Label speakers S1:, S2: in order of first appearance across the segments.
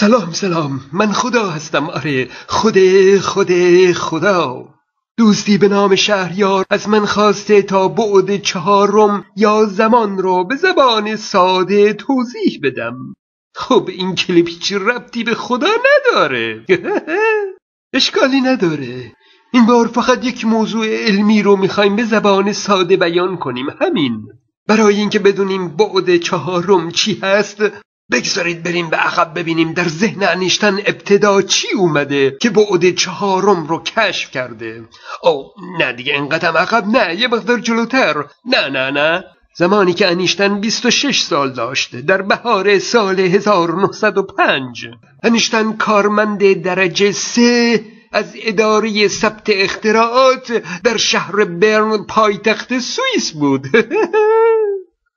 S1: سلام سلام. من خدا هستم. آره خود خود خدا. دوستی به نام شهریار از من خواسته تا بعد چهارم یا زمان رو به زبان ساده توضیح بدم. خب این کلیپ هیچ ربطی به خدا نداره. اشکالی نداره. این بار فقط یک موضوع علمی رو می‌خوایم به زبان ساده بیان کنیم. همین. برای اینکه بدونیم بعد چهارم چی هست بگذارید بریم به عقب ببینیم در ذهن انیشتن ابتدا چی اومده که بعد چهارم رو کشف کرده؟ او نه دیگه انقدر عقب نه یه مقدار جلوتر. نه نه نه. زمانی که انیشتن 26 سال داشته در بهار سال 1905 انیشتن کارمند درجه سه از اداره ثبت اختراعات در شهر برن پایتخت سوئیس بود.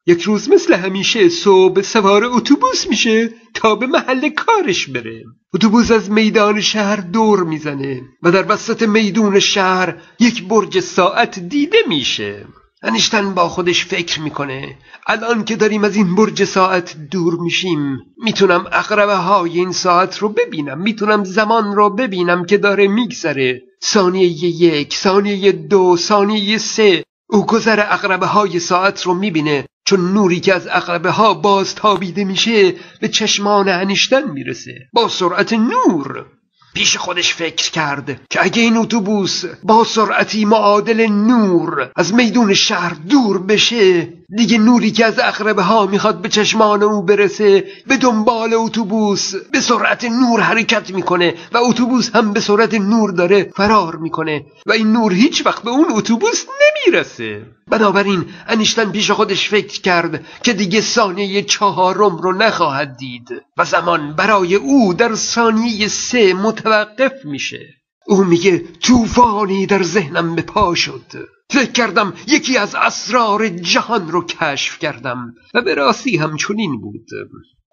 S1: یک روز مثل همیشه صبح سوار اتوبوس میشه تا به محل کارش بره اتوبوس از میدان شهر دور می‌زنه و در وسط میدون شهر یک برج ساعت دیده میشه. انیشتن با خودش فکر می‌کنه. الان که داریم از این برج ساعت دور میشیم می‌تونم اقربه های این ساعت رو ببینم. می‌تونم زمان رو ببینم که داره میگذره. ثانیه یک ثانیه دو ثانیه سه. او گذر اقربه های ساعت رو می‌بینه. چون نوری که از اقربه ها باز تابیده میشه به چشمان انیشتن می‌رسه. با سرعت نور. پیش خودش فکر کرد که اگه این اتوبوس با سرعتی معادل نور از میدون شهر دور بشه دیگه نوری که از اقربه ها می‌خواد به چشمان او برسه به دنبال اتوبوس به سرعت نور حرکت می‌کنه و اتوبوس هم به سرعت نور داره فرار می‌کنه. و این نور هیچ وقت به اون اتوبوس نمی‌رسه بنابراین انیشتن پیش خودش فکر کرد که دیگه ثانیه چهارم رو نخواهد دید و زمان برای او در ثانیه سه متوقف میشه. او میگه طوفانی در ذهنم به پا شد. فکر کردم یکی از اسرار جهان رو کشف کردم و به راستی هم چنین بود.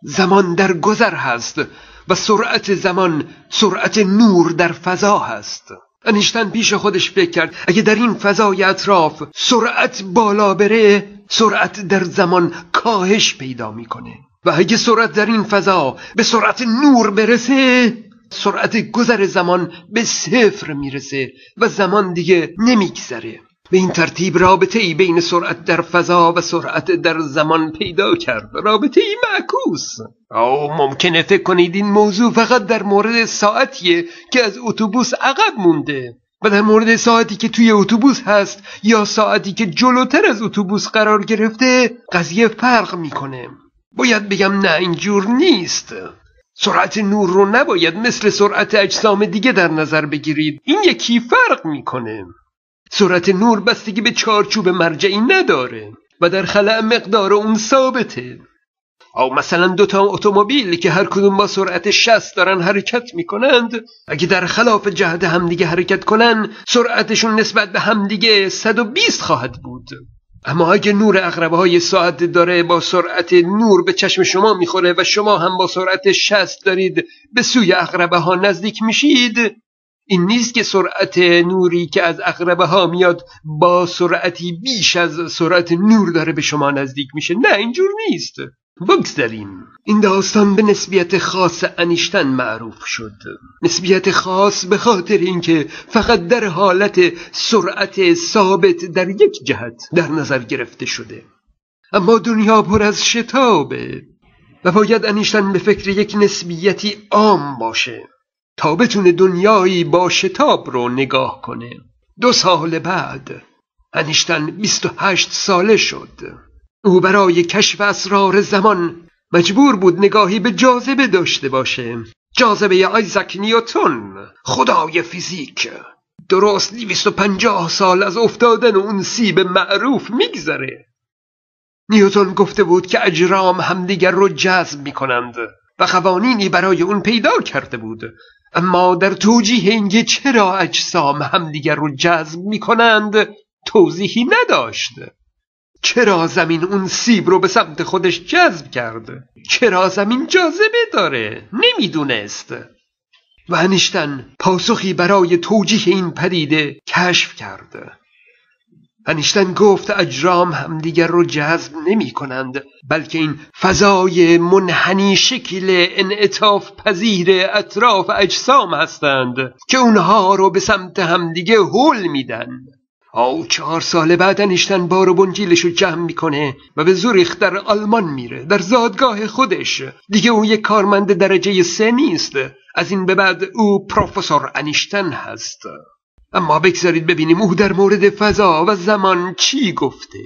S1: زمان در گذر هست و سرعت زمان سرعت نور در فضا هست. انیشتن پیش خودش فکر کرد. اگه در این فضای اطراف سرعت بالا بره سرعت در زمان کاهش پیدا می‌کنه. و اگه سرعت در این فضا به سرعت نور برسه سرعت گذر زمان به صفر می‌رسه و زمان دیگه نمیگذره. به این ترتیب رابطه ای بین سرعت در فضا و سرعت در زمان پیدا کرد. رابطه ای معکوس. او ممکنه فکر کنید این موضوع فقط در مورد ساعتیه که از اتوبوس عقب مونده و در مورد ساعتی که توی اتوبوس هست یا ساعتی که جلوتر از اتوبوس قرار گرفته قضیه فرق می‌کنه. باید بگم نه اینجور نیست. سرعت نور رو نباید مثل سرعت اجسام دیگه در نظر بگیرید. این یکی فرق می‌کنه. سرعت نور بستگی به چارچوب مرجعی نداره و در خلع مقدار اون ثابته. او مثلا دوتا اتومبیل که هر کدوم با سرعت 60 دارن حرکت می‌کنند اگه در خلاف جهت همدیگه حرکت کنن سرعتشون نسبت به همدیگه 120 خواهد بود. اما اگه نور اقربه های ساعت داره با سرعت نور به چشم شما می‌خوره و شما هم با سرعت 60 دارید به سوی اقربه ها نزدیک میشید این نیست که سرعت نوری که از اقربه ها میاد با سرعتی بیش از سرعت نور داره به شما نزدیک میشه. نه اینجور نیست. بگذاریم این داستان به نسبیت خاص انیشتن معروف شد. نسبیت خاص به خاطر اینکه فقط در حالت سرعت ثابت در یک جهت در نظر گرفته شده. اما دنیا پر از شتابه و باید انیشتن به فکر یک نسبیتی عام باشه. تا بتونه دنیایی با شتاب رو نگاه کنه. دو سال بعد انیشتن 28 ساله شد. او برای کشف اسرار زمان مجبور بود نگاهی به جاذبه داشته باشه. جاذبه آیزک نیوتون خدای فیزیک. درست 250 سال از افتادن اون سیب معروف میگذره. نیوتون گفته بود که اجرام همدیگر رو جذب می‌کنند و قوانینی برای اون پیدا کرده بود. اما در توجیه اینکه چرا اجسام همدیگر رو جذب می‌کنند توضیحی نداشت. چرا زمین اون سیب رو به سمت خودش جذب کرد؟ چرا زمین جاذبه داره؟ نمی‌دونست. و انیشتن پاسخی برای توجیه این پدیده کشف کرد. انیشتن گفت اجرام همدیگر رو جذب نمی کنند بلکه این فضای منحنی شکل انعطاف پذیر اطراف اجسام هستند که اونها رو به سمت همدیگه هول میدن. آو چهار سال بعد انیشتن بار و بنجیلش رو جمع می‌کنه و به زوریخ در آلمان میره در زادگاه خودش. دیگه او یک کارمند درجه سه نیست. از این به بعد او پروفسور انیشتن هست. اما بگذارید ببینیم او در مورد فضا و زمان چی گفته.